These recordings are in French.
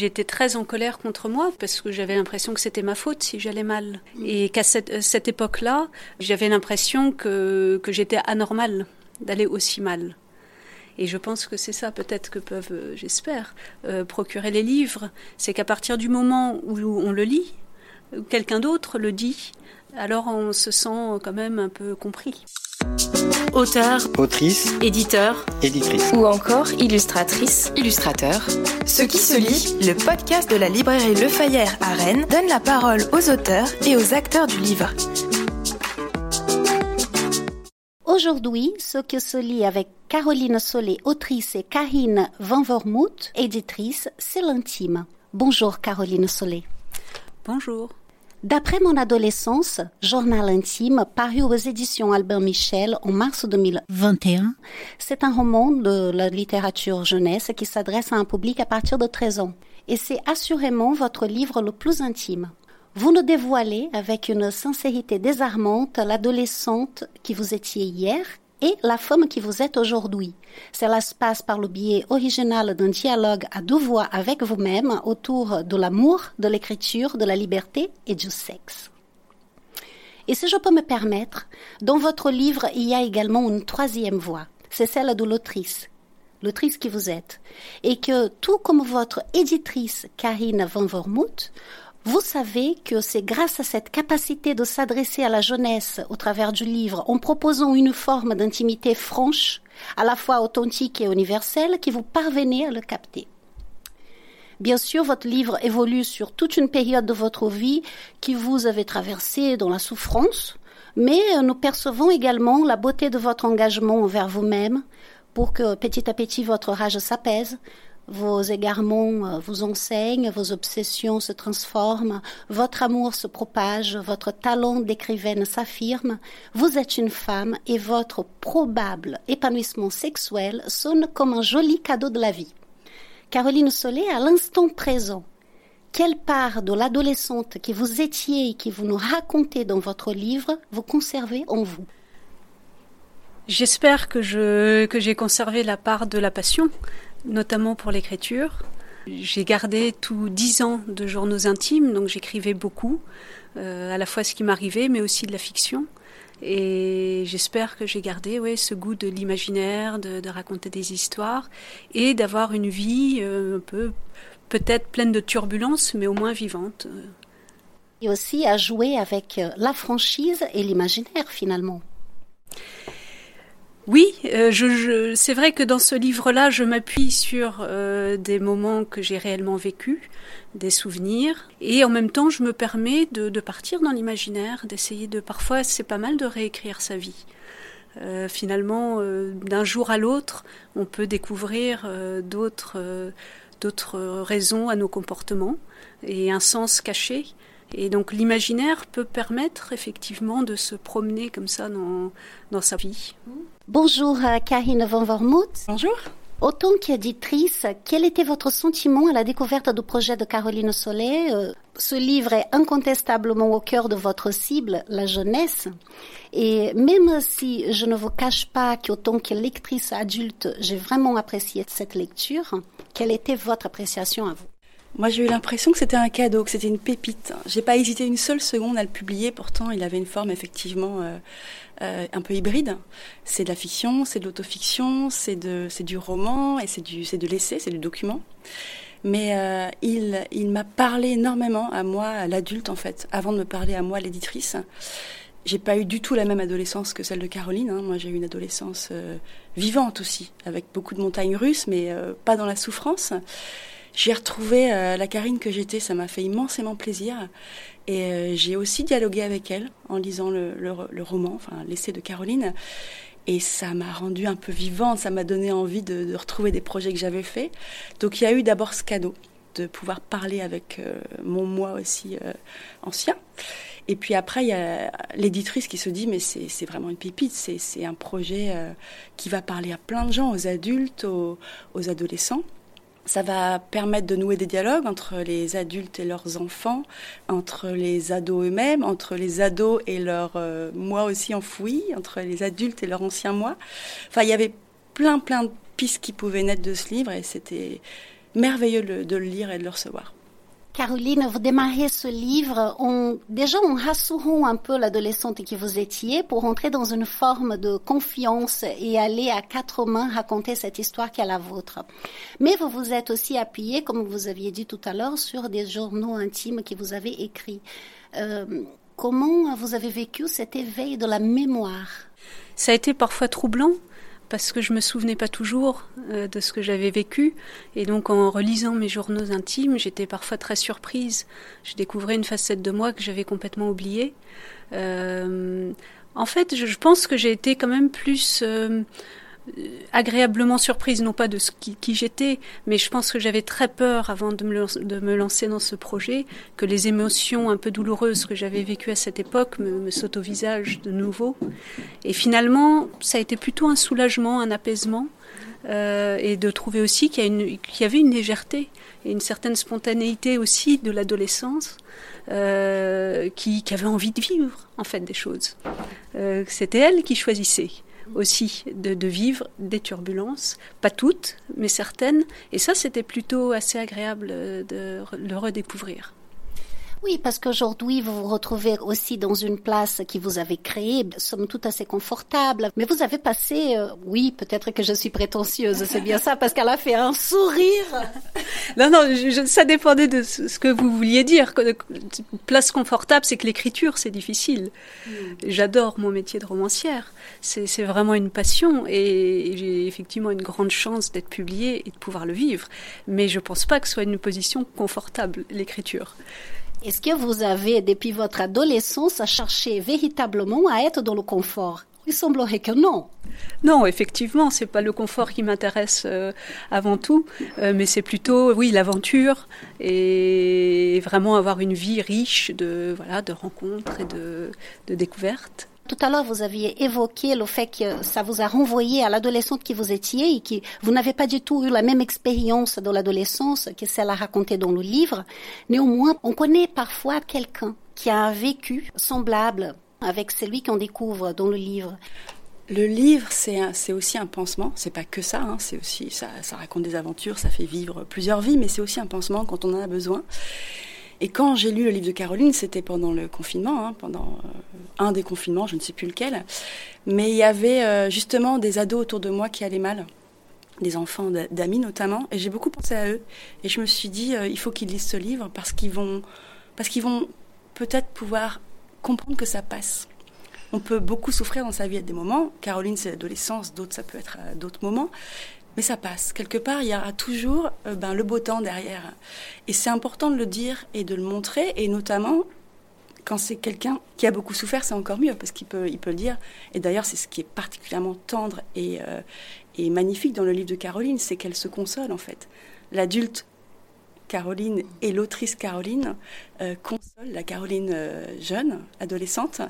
J'étais très en colère contre moi parce que j'avais l'impression que c'était ma faute si j'allais mal. Et qu'à cette, cette époque-là, j'avais l'impression que, que j'étais anormale d'aller aussi mal. Et je pense que c'est ça peut-être que peuvent, euh, j'espère, euh, procurer les livres. C'est qu'à partir du moment où on le lit, quelqu'un d'autre le dit, alors on se sent quand même un peu compris. Auteur, autrice, éditeur, éditrice ou encore illustratrice, illustrateur. Ce qui se lit, le podcast de la librairie Le Fayère à Rennes donne la parole aux auteurs et aux acteurs du livre. Aujourd'hui, ce qui se lit avec Caroline Solé, autrice, et Karine Van Vormouth, éditrice, c'est l'intime. Bonjour Caroline Solé. Bonjour. D'après mon adolescence, journal intime, paru aux éditions Albert Michel en mars 2021, c'est un roman de la littérature jeunesse qui s'adresse à un public à partir de 13 ans. Et c'est assurément votre livre le plus intime. Vous nous dévoilez avec une sincérité désarmante l'adolescente qui vous étiez hier et la femme qui vous êtes aujourd'hui. Cela se passe par le biais original d'un dialogue à deux voix avec vous-même autour de l'amour, de l'écriture, de la liberté et du sexe. Et si je peux me permettre, dans votre livre, il y a également une troisième voix. C'est celle de l'autrice, l'autrice qui vous êtes. Et que, tout comme votre éditrice Karine Van Vormouth, vous savez que c'est grâce à cette capacité de s'adresser à la jeunesse au travers du livre en proposant une forme d'intimité franche, à la fois authentique et universelle, que vous parvenez à le capter. Bien sûr, votre livre évolue sur toute une période de votre vie qui vous avez traversée dans la souffrance, mais nous percevons également la beauté de votre engagement envers vous-même pour que petit à petit votre rage s'apaise, vos égarements euh, vous enseignent, vos obsessions se transforment, votre amour se propage, votre talent d'écrivaine s'affirme, vous êtes une femme et votre probable épanouissement sexuel sonne comme un joli cadeau de la vie. Caroline Solé, à l'instant présent, quelle part de l'adolescente qui vous étiez et qui vous nous racontez dans votre livre vous conservez en vous? J'espère que que j'ai conservé la part de la passion, notamment pour l'écriture. J'ai gardé tous dix ans de journaux intimes, donc j'écrivais beaucoup, euh, à la fois ce qui m'arrivait, mais aussi de la fiction. Et j'espère que j'ai gardé ouais, ce goût de l'imaginaire, de, raconter des histoires et d'avoir une vie euh, un peu, peut-être pleine de turbulences, mais au moins vivante. Et aussi à jouer avec euh, la franchise et l'imaginaire finalement. Oui, euh, c'est vrai que dans ce livre-là, je m'appuie sur euh, des moments que j'ai réellement vécus, des souvenirs, et en même temps, je me permets de, partir dans l'imaginaire, d'essayer de... Parfois, c'est pas mal de réécrire sa vie. Euh, finalement, d'un jour à l'autre, on peut découvrir d'autres, d'autres raisons à nos comportements et un sens caché. Et donc l'imaginaire peut permettre effectivement de se promener comme ça dans, dans sa vie. Bonjour Karine Van Vormouth. Bonjour. Autant qu'éditrice, quel était votre sentiment à la découverte du projet de Caroline Solé euh, Ce livre est incontestablement au cœur de votre cible, la jeunesse. Et même si je ne vous cache pas qu'autant que lectrice adulte, j'ai vraiment apprécié cette lecture, quelle était votre appréciation à vous? Moi, j'ai eu l'impression que c'était un cadeau, que c'était une pépite. J'ai pas hésité une seule seconde à le publier. Pourtant, il avait une forme effectivement euh, euh, un peu hybride. C'est de la fiction, c'est de l'autofiction, c'est du roman et c'est de l'essai, c'est du document. Mais euh, il, il m'a parlé énormément à moi, l'adulte en fait, avant de me parler à moi, l'éditrice. J'ai pas eu du tout la même adolescence que celle de Caroline. Hein. Moi, j'ai eu une adolescence vivante aussi, avec beaucoup de montagnes russes, mais pas dans la souffrance. J'ai retrouvé euh, la Karine que j'étais, ça m'a fait immensément plaisir. Et euh, j'ai aussi dialogué avec elle en lisant le, roman, enfin l'essai de Caroline. Et ça m'a rendu un peu vivante, ça m'a donné envie de, retrouver des projets que j'avais faits. Donc il y a eu d'abord ce cadeau de pouvoir parler avec euh, mon moi aussi ancien. Et puis après, il y a l'éditrice qui se dit, mais c'est vraiment une pépite, c'est un projet qui va parler à plein de gens, aux adultes, aux adolescents. Ça va permettre de nouer des dialogues entre les adultes et leurs enfants, entre les ados eux-mêmes, entre les ados et leur euh, moi aussi enfoui, entre les adultes et leur ancien moi. Enfin, il y avait plein, plein de pistes qui pouvaient naître de ce livre et c'était merveilleux de le lire et de le recevoir. Caroline, vous démarrez ce livre, déjà on rassurant un peu l'adolescente que vous étiez pour entrer dans une forme de confiance et aller à quatre mains raconter cette histoire qui est la vôtre. Mais vous vous êtes aussi appuyé, comme vous aviez dit tout à l'heure, sur des journaux intimes que vous avez écrits. Euh, comment vous avez vécu cet éveil de la mémoire? Ça a été parfois troublant parce que je me souvenais pas toujours euh, de ce que j'avais vécu et donc en relisant mes journaux intimes, j'étais parfois très surprise. Je découvrais une facette de moi que j'avais complètement oubliée. Euh, en fait, je, pense que j'ai été quand même plus euh, agréablement surprise, non pas de qui, j'étais, mais je pense que j'avais très peur avant de me, de me, lancer dans ce projet, que les émotions un peu douloureuses que j'avais vécues à cette époque me, me sautent au visage de nouveau. Et finalement, ça a été plutôt un soulagement, un apaisement, euh, et de trouver aussi qu'il y, y, avait une légèreté et une certaine spontanéité aussi de l'adolescence. Euh, qui, qui, avait envie de vivre en fait des choses. Euh, C'était elle qui choisissait aussi de, vivre des turbulences, pas toutes, mais certaines. Et ça, c'était plutôt assez agréable de le redécouvrir. Oui, parce qu'aujourd'hui, vous vous retrouvez aussi dans une place qui vous avez créée, somme toute assez confortable. Mais vous avez passé, euh, oui, peut-être que je suis prétentieuse, c'est bien ça, parce qu'elle a fait un sourire. non, non, je, ça dépendait de ce que vous vouliez dire. Place confortable, c'est que l'écriture, c'est difficile. Hmm. J'adore mon métier de romancière. C'est vraiment une passion et j'ai effectivement une grande chance d'être publiée et de pouvoir le vivre. Mais je pense pas que ce soit une position confortable, l'écriture. Est-ce que vous avez, depuis votre adolescence, cherché véritablement à être dans le confort? Il semblerait que non. Non, effectivement, c'est pas le confort qui m'intéresse euh, avant tout, euh, mais c'est plutôt, oui, l'aventure et vraiment avoir une vie riche de voilà de rencontres et de, de découvertes. Tout à l'heure, vous aviez évoqué le fait que ça vous a renvoyé à l'adolescente qui vous étiez et que vous n'avez pas du tout eu la même expérience de l'adolescence que celle à raconter dans le livre. Néanmoins, on connaît parfois quelqu'un qui a un vécu semblable avec celui qu'on découvre dans le livre. Le livre, c'est aussi un pansement. C'est pas que ça. Hein. c'est aussi ça, ça raconte des aventures, ça fait vivre plusieurs vies, mais c'est aussi un pansement quand on en a besoin. Et quand j'ai lu le livre de Caroline, c'était pendant le confinement, hein, pendant euh, un des confinements, je ne sais plus lequel. Mais il y avait euh, justement des ados autour de moi qui allaient mal, des enfants d'amis notamment, et j'ai beaucoup pensé à eux. Et je me suis dit, euh, il faut qu'ils lisent ce livre parce qu'ils vont, parce qu'ils vont peut-être pouvoir comprendre que ça passe. On peut beaucoup souffrir dans sa vie à des moments. Caroline, c'est l'adolescence, d'autres, ça peut être à d'autres moments mais ça passe. Quelque part, il y aura toujours euh, ben, le beau temps derrière. Et c'est important de le dire et de le montrer, et notamment quand c'est quelqu'un qui a beaucoup souffert, c'est encore mieux parce qu'il peut, il peut le dire. Et d'ailleurs, c'est ce qui est particulièrement tendre et, euh, et magnifique dans le livre de Caroline, c'est qu'elle se console en fait. L'adulte Caroline et l'autrice Caroline euh, consolent la Caroline jeune, adolescente.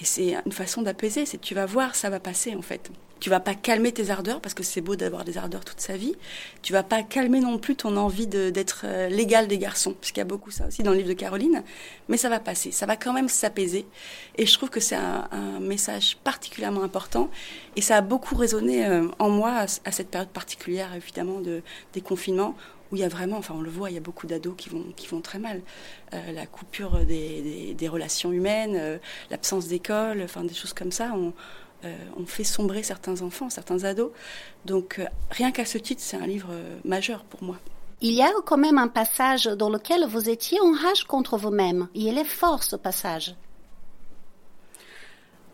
Et c'est une façon d'apaiser, c'est tu vas voir, ça va passer en fait. Tu vas pas calmer tes ardeurs parce que c'est beau d'avoir des ardeurs toute sa vie. Tu vas pas calmer non plus ton envie d'être euh, l'égal des garçons, puisqu'il y a beaucoup ça aussi dans le livre de Caroline. Mais ça va passer, ça va quand même s'apaiser. Et je trouve que c'est un, message particulièrement important. Et ça a beaucoup résonné euh, en moi à, cette période particulière, évidemment, de, des confinements, où il y a vraiment, enfin on le voit, il y a beaucoup d'ados qui vont, qui vont très mal. Euh, la coupure des, des, relations humaines, l'absence d'école, enfin des choses comme ça. On, euh, on fait sombrer certains enfants, certains ados. Donc euh, rien qu'à ce titre, c'est un livre euh, majeur pour moi. Il y a quand même un passage dans lequel vous étiez en rage contre vous-même. Il est fort ce passage.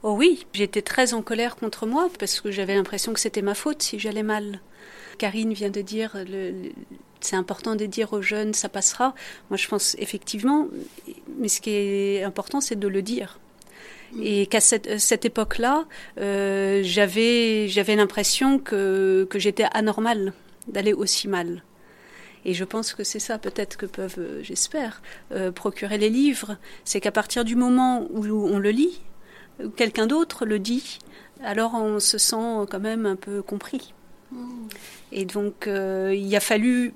Oh oui, j'étais très en colère contre moi parce que j'avais l'impression que c'était ma faute si j'allais mal. Karine vient de dire, c'est important de dire aux jeunes, ça passera. Moi, je pense effectivement, mais ce qui est important, c'est de le dire. Et qu'à cette, cette époque-là, euh, j'avais j'avais l'impression que, que j'étais anormale d'aller aussi mal. Et je pense que c'est ça peut-être que peuvent, euh, j'espère, euh, procurer les livres. C'est qu'à partir du moment où on le lit, quelqu'un d'autre le dit, alors on se sent quand même un peu compris. Et donc euh, il a fallu,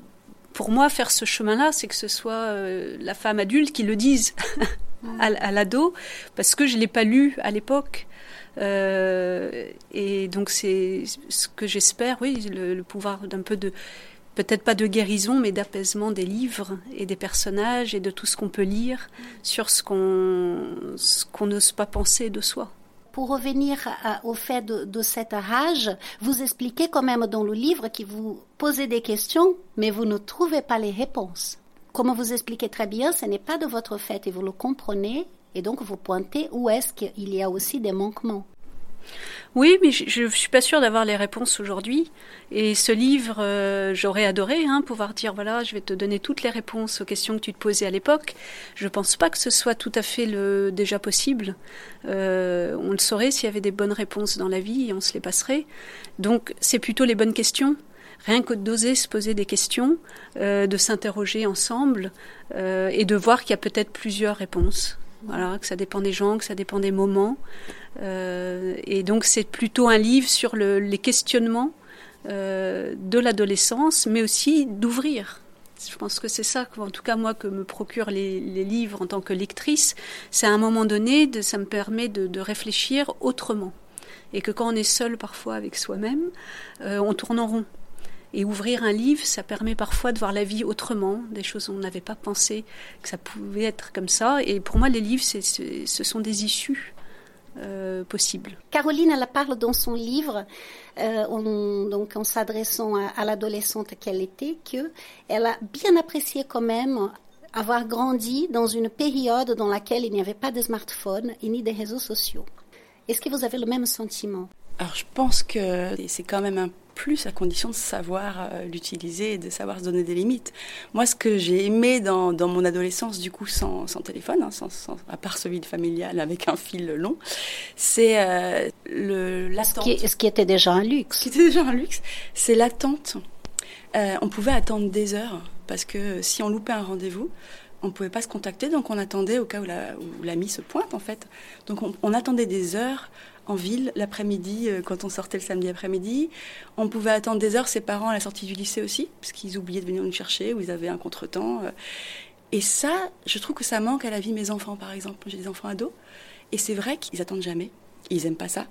pour moi, faire ce chemin-là, c'est que ce soit la femme adulte qui le dise. à, l'ado, parce que je ne l'ai pas lu à l'époque. Euh, et donc c'est ce que j'espère, oui, le, pouvoir d'un peu de peut-être pas de guérison, mais d'apaisement des livres et des personnages et de tout ce qu'on peut lire sur ce qu'on n'ose pas penser de soi. Pour revenir au fait de, cette rage, vous expliquez quand même dans le livre que vous posez des questions, mais vous ne trouvez pas les réponses. Comme vous expliquez très bien, ce n'est pas de votre fait et vous le comprenez, et donc vous pointez où est-ce qu'il y a aussi des manquements. Oui, mais je ne suis pas sûre d'avoir les réponses aujourd'hui. Et ce livre, euh, j'aurais adoré hein, pouvoir dire, voilà, je vais te donner toutes les réponses aux questions que tu te posais à l'époque. Je ne pense pas que ce soit tout à fait déjà possible. Euh, on le saurait s'il y avait des bonnes réponses dans la vie et on se les passerait. Donc c'est plutôt les bonnes questions. Rien que d'oser se poser des questions, euh, de s'interroger ensemble et de voir qu'il y a peut-être plusieurs réponses. Voilà, que ça dépend des gens, que ça dépend des moments. Euh, et donc c'est plutôt un livre sur les questionnements euh, de l'adolescence, mais aussi d'ouvrir. Je pense que c'est ça, en tout cas moi, que me procurent les, livres en tant que lectrice. C'est à un moment donné, ça me permet de, réfléchir autrement. Et que quand on est seul parfois avec soi-même, euh, on tourne en rond. Et ouvrir un livre, ça permet parfois de voir la vie autrement, des choses on n'avait pas pensé que ça pouvait être comme ça. Et pour moi, les livres, ce sont des issues euh, possibles. Caroline, elle parle dans son livre, euh, en, donc en s'adressant à, l'adolescente qu'elle était, qu'elle a bien apprécié quand même avoir grandi dans une période dans laquelle il n'y avait pas de smartphone et ni de réseaux sociaux. Est-ce que vous avez le même sentiment? Alors je pense que c'est quand même un plus à condition de savoir euh, l'utiliser et de savoir se donner des limites. Moi, ce que j'ai aimé dans, dans, mon adolescence, du coup, sans, sans téléphone, hein, sans, à part ce vide familial avec un fil long, c'est euh, le l'attente. Ce, ce qui, était déjà un luxe. Ce qui était déjà un luxe, c'est l'attente. Euh, on pouvait attendre des heures parce que si on loupait un rendez-vous, on ne pouvait pas se contacter, donc on attendait au cas où l'ami se pointe en fait. Donc on, on attendait des heures en ville l'après-midi euh, quand on sortait le samedi après-midi. On pouvait attendre des heures ses parents à la sortie du lycée aussi, parce qu'ils oubliaient de venir nous chercher ou ils avaient un contretemps. Euh. Et ça, je trouve que ça manque à la vie de mes enfants, par exemple. J'ai des enfants ados, et c'est vrai qu'ils attendent jamais. Ils aiment pas ça.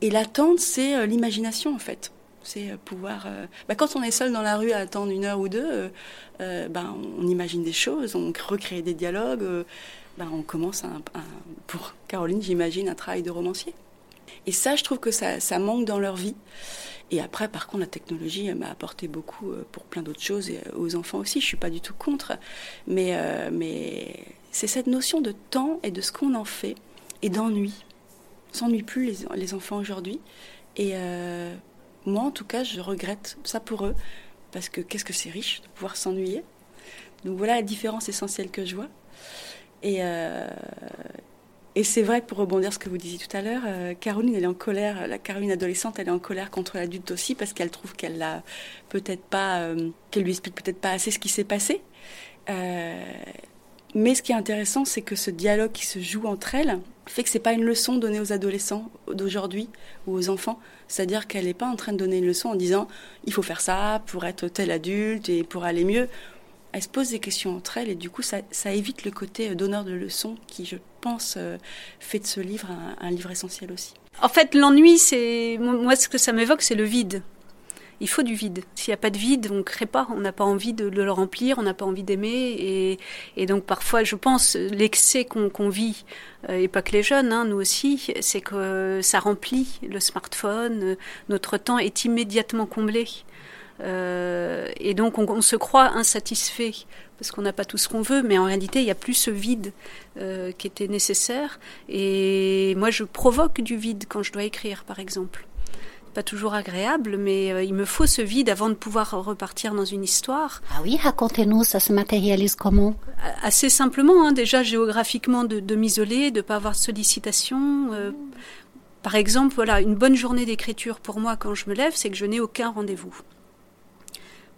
Et l'attente, c'est euh, l'imagination, en fait. C'est pouvoir. Bah, quand on est seul dans la rue à attendre une heure ou deux, bah, on imagine des choses, on recrée des dialogues. Bah, on commence un, pour Caroline, j'imagine, un travail de romancier. Et ça, je trouve que ça, manque dans leur vie. Et après, par contre, la technologie m'a apporté beaucoup euh, pour plein d'autres choses, et euh, aux enfants aussi. Je suis pas du tout contre, mais, euh, mais c'est cette notion de temps et de ce qu'on en fait, et d'ennui. S'ennuie plus les, les enfants aujourd'hui. Et moi, en tout cas, je regrette ça pour eux, parce que qu'est-ce que c'est riche de pouvoir s'ennuyer. Donc voilà la différence essentielle que je vois. Et, et c'est vrai pour rebondir sur ce que vous disiez tout à l'heure, euh, Caroline, elle est en colère, la Caroline adolescente, elle est en colère contre l'adulte aussi parce qu'elle trouve qu'elle l'a peut-être pas, euh, qu'elle lui explique peut-être pas assez ce qui s'est passé. Euh, mais ce qui est intéressant, c'est que ce dialogue qui se joue entre elles fait que c'est pas une leçon donnée aux adolescents d'aujourd'hui ou aux enfants. C'est-à-dire qu'elle n'est pas en train de donner une leçon en disant il faut faire ça pour être tel adulte et pour aller mieux elles se posent des questions entre elles et du coup ça, évite le côté donneur de leçons qui, je pense, euh, fait de ce livre un, livre essentiel aussi. En fait, l'ennui, c'est moi ce que ça m'évoque, c'est le vide. Il faut du vide. S'il n'y a pas de vide, on ne crée pas. On n'a pas envie de, le remplir, on n'a pas envie d'aimer. Et, donc parfois, je pense, l'excès qu'on vit, euh, et pas que les jeunes, hein, nous aussi, c'est que ça remplit le smartphone. Notre temps est immédiatement comblé. Euh, et donc on, se croit insatisfait parce qu'on n'a pas tout ce qu'on veut, mais en réalité il n'y a plus ce vide euh, qui était nécessaire. Et moi je provoque du vide quand je dois écrire, par exemple. Pas toujours agréable, mais euh, il me faut ce vide avant de pouvoir repartir dans une histoire. Ah oui, racontez-nous, ça se matérialise comment? Assez simplement, hein, déjà géographiquement, de, de m'isoler, de ne pas avoir de sollicitation. par exemple, voilà, une bonne journée d'écriture pour moi quand je me lève, c'est que je n'ai aucun rendez-vous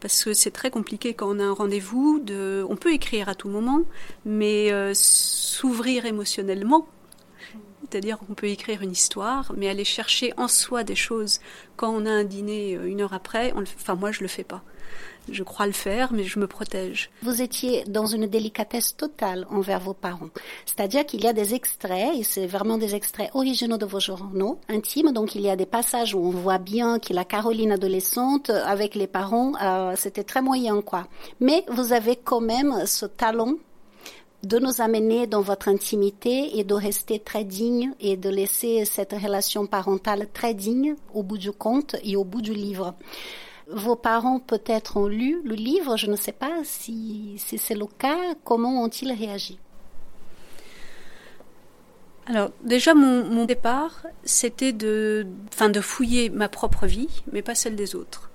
parce que c'est très compliqué quand on a un rendez-vous. De... On peut écrire à tout moment, mais euh, s'ouvrir émotionnellement, c'est-à-dire qu'on peut écrire une histoire, mais aller chercher en soi des choses quand on a un dîner euh, une heure après, enfin moi je le fais pas. Je crois le faire, mais je me protège. Vous étiez dans une délicatesse totale envers vos parents. C'est-à-dire qu'il y a des extraits, et c'est vraiment des extraits originaux de vos journaux intimes. Donc il y a des passages où on voit bien que la Caroline adolescente, avec les parents, euh, c'était très moyen, quoi. Mais vous avez quand même ce talent de nous amener dans votre intimité et de rester très digne et de laisser cette relation parentale très digne au bout du compte et au bout du livre. Vos parents peut-être ont lu le livre, je ne sais pas si, c'est le cas. Comment ont-ils réagi? Alors déjà mon, départ c'était de, de fouiller ma propre vie, mais pas celle des autres.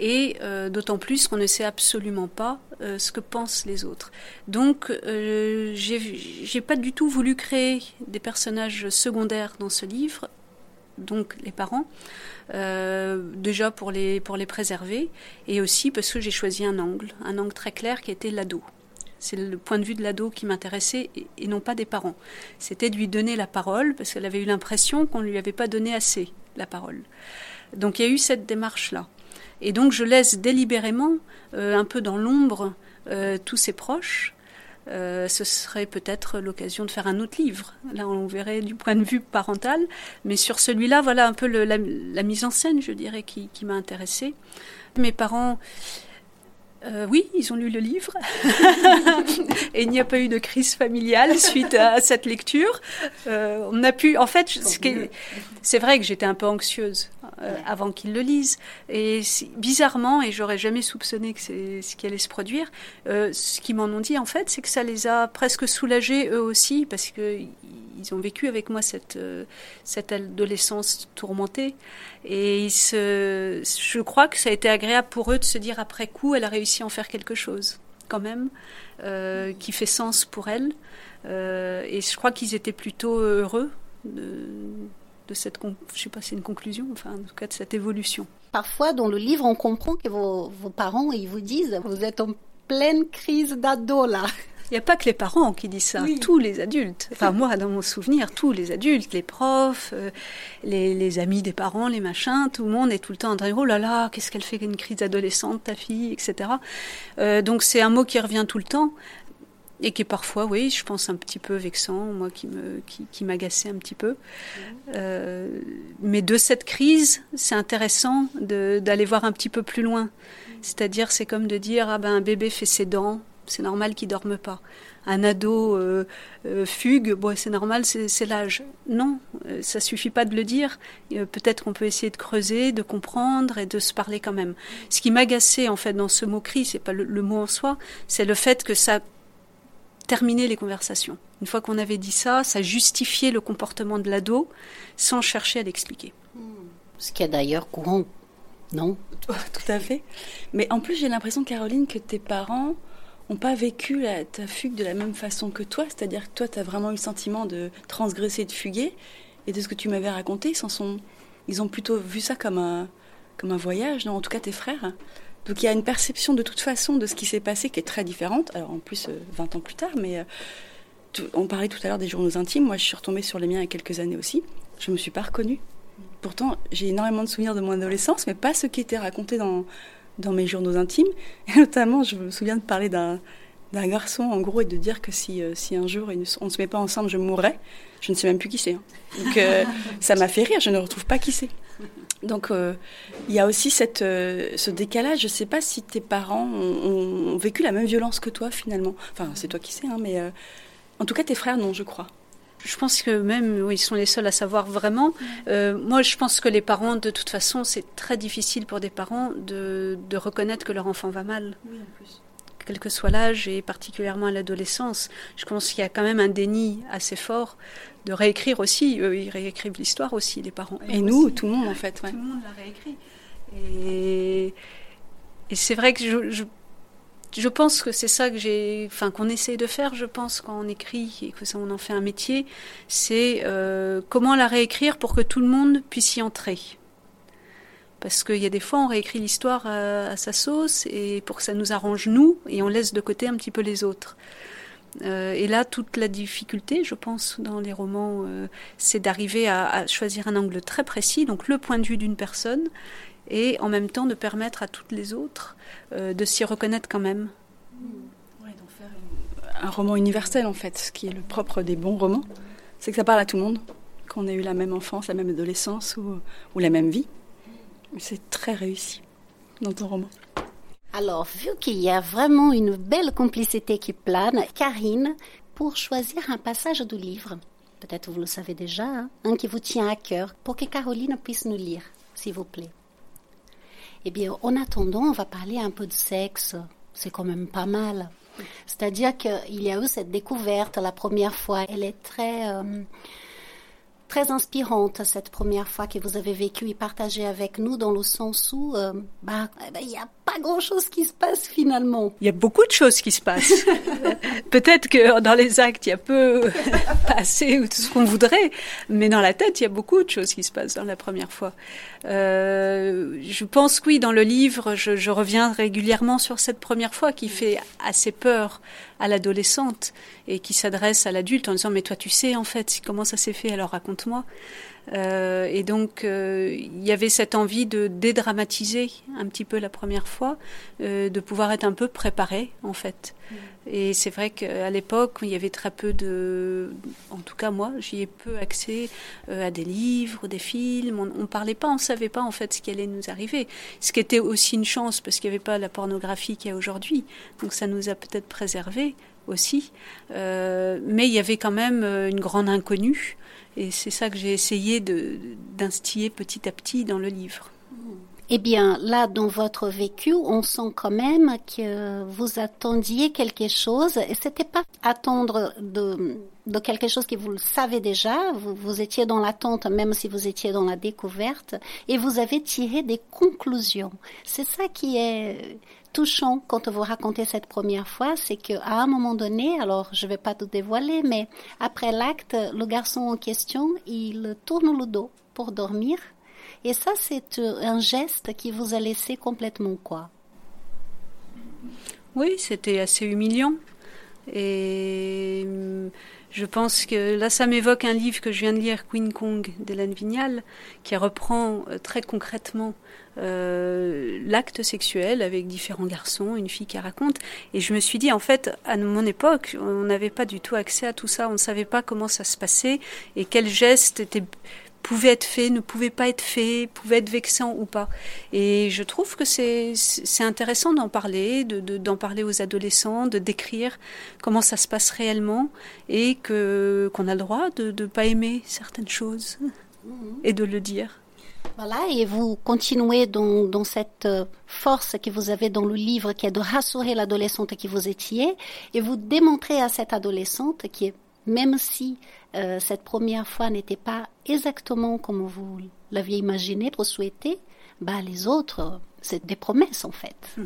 Et euh, d'autant plus qu'on ne sait absolument pas euh, ce que pensent les autres. Donc euh, j'ai pas du tout voulu créer des personnages secondaires dans ce livre, donc les parents, euh, déjà pour les, pour les préserver, et aussi parce que j'ai choisi un angle, un angle très clair qui était l'ado. C'est le point de vue de l'ado qui m'intéressait et, non pas des parents. C'était de lui donner la parole parce qu'elle avait eu l'impression qu'on ne lui avait pas donné assez la parole. Donc il y a eu cette démarche-là. Et donc je laisse délibérément, euh, un peu dans l'ombre, euh, tous ses proches, euh, ce serait peut-être l'occasion de faire un autre livre. Là, on verrait du point de vue parental, mais sur celui-là, voilà un peu la, mise en scène, je dirais, qui, m'a intéressée. Mes parents oui, ils ont lu le livre. et il n'y a pas eu de crise familiale suite à cette lecture. On a pu, en fait, c'est vrai que j'étais un peu anxieuse euh, avant qu'ils le lisent. Et bizarrement, et j'aurais jamais soupçonné que c'est ce qui allait se produire, ce qu'ils m'en ont dit, en fait, c'est que ça les a presque soulagés eux aussi, parce que ils ont vécu avec moi cette, cette adolescence tourmentée. Et je crois que ça a été agréable pour eux de se dire après coup, elle a réussi à en faire quelque chose, quand même, euh, qui fait sens pour elle. Euh, et je crois qu'ils étaient plutôt heureux cette, je sais pas, c'est une conclusion, enfin, en tout cas de cette évolution. Parfois, dans le livre, on comprend que vos, vos parents, ils vous disent, vous êtes en pleine crise d'ado là. Il n'y a pas que les parents qui disent ça, tous les adultes. Enfin, moi, dans mon souvenir, tous les adultes, les profs, euh, les, amis des parents, les machins, tout le monde est tout le temps en train de oh là là, qu'est-ce qu'elle fait une crise adolescente, ta fille, etc. Euh, donc c'est un mot qui revient tout le temps et qui est parfois, oui, je pense un petit peu vexant, moi qui me qui, m'agaçait un petit peu. Euh, mais de cette crise, c'est intéressant d'aller voir un petit peu plus loin. C'est-à-dire, c'est comme de dire ah ben un bébé fait ses dents, c'est normal qu'il dorme pas. Un ado euh, euh, fugue, bon, c'est normal, c'est l'âge. Non, ça suffit pas de le dire. Peut-être qu'on peut essayer de creuser, de comprendre et de se parler quand même. Ce qui m'agaçait en fait dans ce mot cri, c'est pas le, mot en soi, c'est le fait que ça terminait les conversations. Une fois qu'on avait dit ça, ça justifiait le comportement de l'ado sans chercher à l'expliquer. Ce qui est d'ailleurs courant, non? Tout à fait. Mais en plus, j'ai l'impression, Caroline, que tes parents n'ont pas vécu ta fugue de la même façon que toi. C'est-à-dire que toi, tu as vraiment eu le sentiment de transgresser, de fuguer. Et de ce que tu m'avais raconté, ils, sont, ils ont plutôt vu ça comme un, comme un voyage, non? En tout cas tes frères. Donc il y a une perception de toute façon de ce qui s'est passé qui est très différente. Alors en plus, 20 euh, ans plus tard, mais euh, on parlait tout à l'heure des journaux intimes. Moi, je suis retombée sur les miens il y a quelques années aussi. Je ne me suis pas reconnue. Pourtant, j'ai énormément de souvenirs de mon adolescence, mais pas ce qui était raconté dans, dans mes journaux intimes. Et notamment, je me souviens de parler d'un d'un garçon, en gros, et de dire que si, euh, si un jour on ne se met pas ensemble, je mourrais. Je ne sais même plus qui c'est. Hein. Donc euh, ça m'a fait rire, je ne retrouve pas qui c'est. Donc euh, il y a aussi cette, ce décalage. Je ne sais pas si tes parents ont, vécu la même violence que toi finalement. Enfin, c'est toi qui sais, hein, mais en tout cas tes frères non, je crois. Je pense que même ils sont les seuls à savoir vraiment. Euh, moi, je pense que les parents, de toute façon, c'est très difficile pour des parents de, de, reconnaître que leur enfant va mal. Oui, en plus. Quel que soit l'âge et particulièrement à l'adolescence, je pense qu'il y a quand même un déni assez fort de réécrire aussi. ils réécrivent l'histoire aussi, les parents. Et, nous, tout le monde en fait. Ouais. Tout le monde l'a réécrit. Et, et c'est vrai que je, je je pense que c'est ça que j'ai, enfin qu'on essaye de faire, je pense, quand on écrit et que ça on en fait un métier, c'est euh, comment la réécrire pour que tout le monde puisse y entrer. Parce qu'il y a des fois, on réécrit l'histoire à, sa sauce et pour que ça nous arrange nous et on laisse de côté un petit peu les autres. Euh, et là, toute la difficulté, je pense, dans les romans, euh, c'est d'arriver à, choisir un angle très précis, donc le point de vue d'une personne, et en même temps de permettre à toutes les autres de s'y reconnaître quand même. Ouais, d'en faire un roman universel en fait, ce qui est le propre des bons romans, c'est que ça parle à tout le monde, qu'on ait eu la même enfance, la même adolescence ou la même vie. C'est très réussi dans ton roman. Alors, vu qu'il y a vraiment une belle complicité qui plane, Karine, pour choisir un passage du livre, peut-être vous le savez déjà, hein, un qui vous tient à cœur, pour que Caroline puisse nous lire, s'il vous plaît. Eh bien, en attendant, on va parler un peu de sexe. C'est quand même pas mal. C'est-à-dire qu'il y a eu cette découverte la première fois. Elle est très... Euh, très inspirante cette première fois que vous avez vécu et partagé avec nous dans le sens où euh, bah il n'y a pas grand chose qui se passe finalement. Il y a beaucoup de choses qui se passent. Peut-être que dans les actes il y a peu passé ou tout ce qu'on voudrait, mais dans la tête il y a beaucoup de choses qui se passent dans la première fois. Euh, je pense que oui, dans le livre, je, je reviens régulièrement sur cette première fois qui fait assez peur à l'adolescente et qui s'adresse à l'adulte en disant mais toi tu sais en fait comment ça s'est fait alors raconte-moi. Euh, et donc euh, il y avait cette envie de dédramatiser un petit peu la première fois, euh, de pouvoir être un peu préparé en fait. Mm. Et c'est vrai qu'à l'époque, il y avait très peu de, en tout cas moi, j'y ai peu accès à des livres, des films. On, ne parlait pas, on savait pas en fait ce qui allait nous arriver. Ce qui était aussi une chance parce qu'il n'y avait pas la pornographie qu'il y a aujourd'hui. Donc ça nous a peut-être préservé aussi. mais il y avait quand même une grande inconnue et c'est ça que j'ai essayé d'instiller petit à petit dans le livre. Eh bien, là, dans votre vécu, on sent quand même que vous attendiez quelque chose. Et c'était pas attendre de, de quelque chose que vous le savez déjà. Vous, vous étiez dans l'attente, même si vous étiez dans la découverte. Et vous avez tiré des conclusions. C'est ça qui est touchant quand vous racontez cette première fois, c'est qu'à un moment donné, alors je ne vais pas tout dévoiler, mais après l'acte, le garçon en question, il tourne le dos pour dormir. Et ça, c'est un geste qui vous a laissé complètement quoi Oui, c'était assez humiliant. Et je pense que là, ça m'évoque un livre que je viens de lire, Queen Kong d'Hélène Vignal, qui reprend euh, très concrètement euh, l'acte sexuel avec différents garçons, une fille qui raconte. Et je me suis dit, en fait, à mon époque, on n'avait pas du tout accès à tout ça. On ne savait pas comment ça se passait et quels gestes étaient pouvait être fait, ne pouvait pas être fait, pouvait être vexant ou pas. Et je trouve que c'est intéressant d'en parler, d'en de, parler aux adolescents, de décrire comment ça se passe réellement et que qu'on a le droit de ne pas aimer certaines choses et de le dire. Voilà, et vous continuez dans, cette euh, force que vous avez dans le livre qui est de rassurer l'adolescente qui vous étiez, et vous démontrez à cette adolescente qui est même si euh, cette première fois n'était pas exactement comme vous l'aviez imaginé, ou souhaité, bah les autres, c'est des promesses en fait.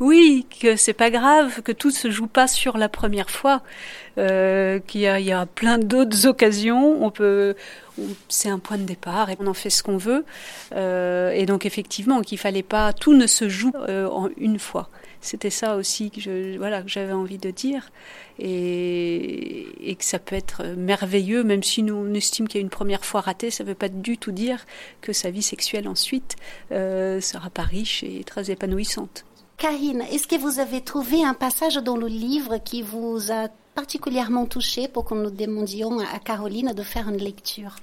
Oui, que c'est pas grave, que tout se joue pas sur la première fois, euh, qu'il y, y, a plein d'autres occasions. On peut, c'est un point de départ et on en fait ce qu'on veut. Euh, et donc effectivement, qu'il fallait pas, tout ne se joue euh, en une fois. C'était ça aussi que j'avais envie de dire et, et, que ça peut être merveilleux, même si nous on estime qu'il y a une première fois ratée, ça ne veut pas du tout dire que sa vie sexuelle ensuite euh, sera pas riche et très épanouissante. Karine, est-ce que vous avez trouvé un passage dans le livre qui vous a particulièrement touché pour que nous demandions à Caroline de faire une lecture?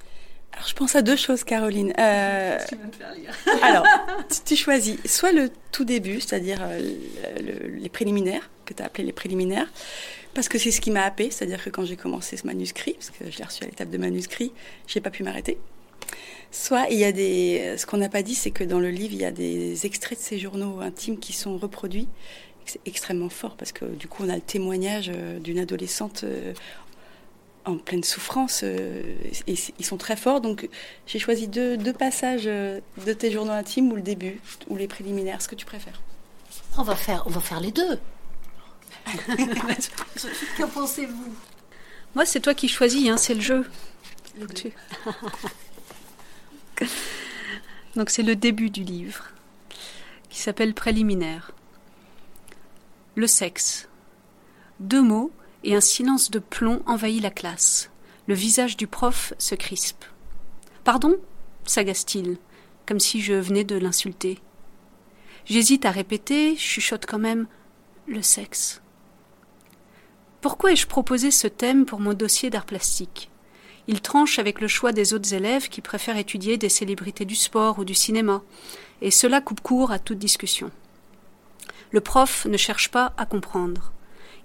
Alors, je pense à deux choses, Caroline. Euh, tu vas me faire lire. alors, tu, choisis soit le tout début, c'est-à-dire euh, les préliminaires, que tu as appelé les préliminaires, parce que c'est ce qui m'a happé, c'est-à-dire que quand j'ai commencé ce manuscrit, parce que je l'ai reçu à l'étape de manuscrit, j'ai pas pu m'arrêter. Soit il y a des. Ce qu'on n'a pas dit, c'est que dans le livre, il y a des extraits de ces journaux intimes qui sont reproduits. C'est extrêmement fort parce que du coup, on a le témoignage euh, d'une adolescente en pleine souffrance euh, et ils sont très forts. Donc j'ai choisi deux, deux, passages euh, de tes journaux intimes ou le début ou les préliminaires, ce que tu préfères. On va faire, on va faire les deux. Qu'en pensez-vous? Moi, c'est toi qui choisis, hein, c'est le jeu. Donc c'est le début du livre qui s'appelle Préliminaire. Le sexe. Deux mots et un silence de plomb envahit la classe. Le visage du prof se crispe. Pardon? s'agace-t-il. comme si je venais de l'insulter. J'hésite à répéter, chuchote quand même le sexe. Pourquoi ai-je proposé ce thème pour mon dossier d'art plastique? Il tranche avec le choix des autres élèves qui préfèrent étudier des célébrités du sport ou du cinéma, et cela coupe court à toute discussion. Le prof ne cherche pas à comprendre.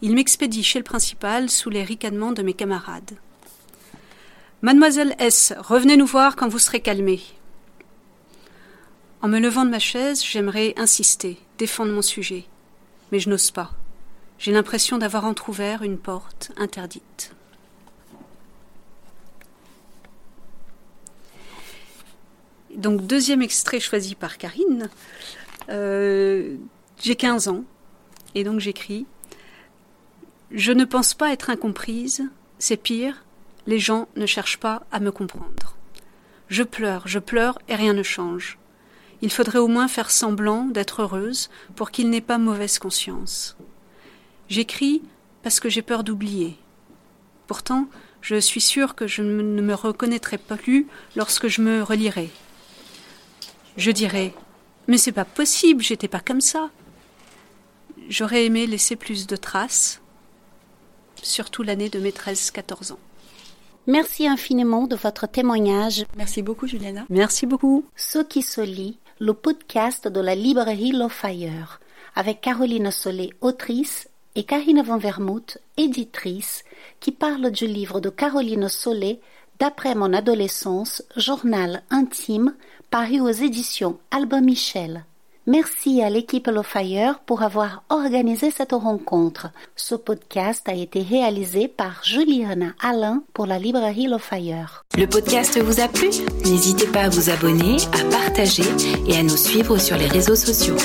Il m'expédie chez le principal sous les ricanements de mes camarades. Mademoiselle S, revenez nous voir quand vous serez calmée. En me levant de ma chaise, j'aimerais insister, défendre mon sujet, mais je n'ose pas. J'ai l'impression d'avoir entr'ouvert une porte interdite. Donc deuxième extrait choisi par Karine. Euh, j'ai 15 ans et donc j'écris Je ne pense pas être incomprise, c'est pire, les gens ne cherchent pas à me comprendre. Je pleure, je pleure et rien ne change. Il faudrait au moins faire semblant d'être heureuse pour qu'il n'ait pas mauvaise conscience. J'écris parce que j'ai peur d'oublier. Pourtant, je suis sûre que je ne me reconnaîtrai pas plus lorsque je me relirai. Je dirai Mais c'est pas possible, j'étais pas comme ça. J'aurais aimé laisser plus de traces, surtout l'année de mes 13-14 ans. Merci infiniment de votre témoignage. Merci beaucoup, Juliana. Merci beaucoup. Ce qui se lit, le podcast de la librairie Le Fire, avec Caroline Solé, autrice, et Karine Van Vermouth, éditrice, qui parle du livre de Caroline Solé, D'après mon adolescence, journal intime, paru aux éditions Albin Michel. Merci à l'équipe Le Fire pour avoir organisé cette rencontre. Ce podcast a été réalisé par Juliana Alain pour la librairie Le Fire. Le podcast vous a plu? N'hésitez pas à vous abonner, à partager et à nous suivre sur les réseaux sociaux.